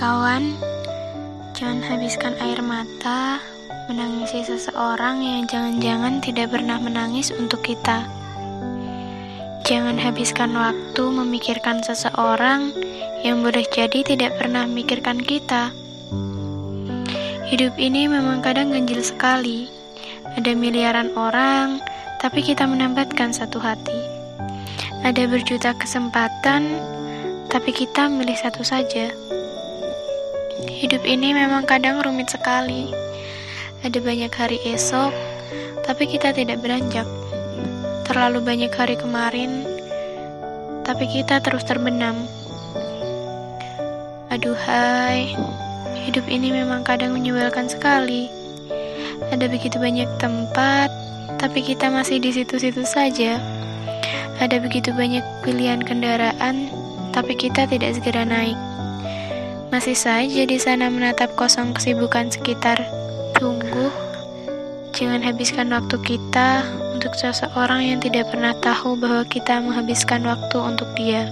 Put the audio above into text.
Kawan, jangan habiskan air mata menangisi seseorang yang jangan-jangan tidak pernah menangis untuk kita. Jangan habiskan waktu memikirkan seseorang yang boleh jadi tidak pernah memikirkan kita. Hidup ini memang kadang ganjil sekali. Ada miliaran orang, tapi kita menempatkan satu hati. Ada berjuta kesempatan, tapi kita milih satu saja. Hidup ini memang kadang rumit sekali. Ada banyak hari esok, tapi kita tidak beranjak. Terlalu banyak hari kemarin, tapi kita terus terbenam. Aduhai, hidup ini memang kadang menyebalkan sekali. Ada begitu banyak tempat, tapi kita masih di situ-situ saja. Ada begitu banyak pilihan kendaraan, tapi kita tidak segera naik. Masih saja di sana menatap kosong kesibukan sekitar. Tunggu, jangan habiskan waktu kita untuk seseorang yang tidak pernah tahu bahwa kita menghabiskan waktu untuk dia.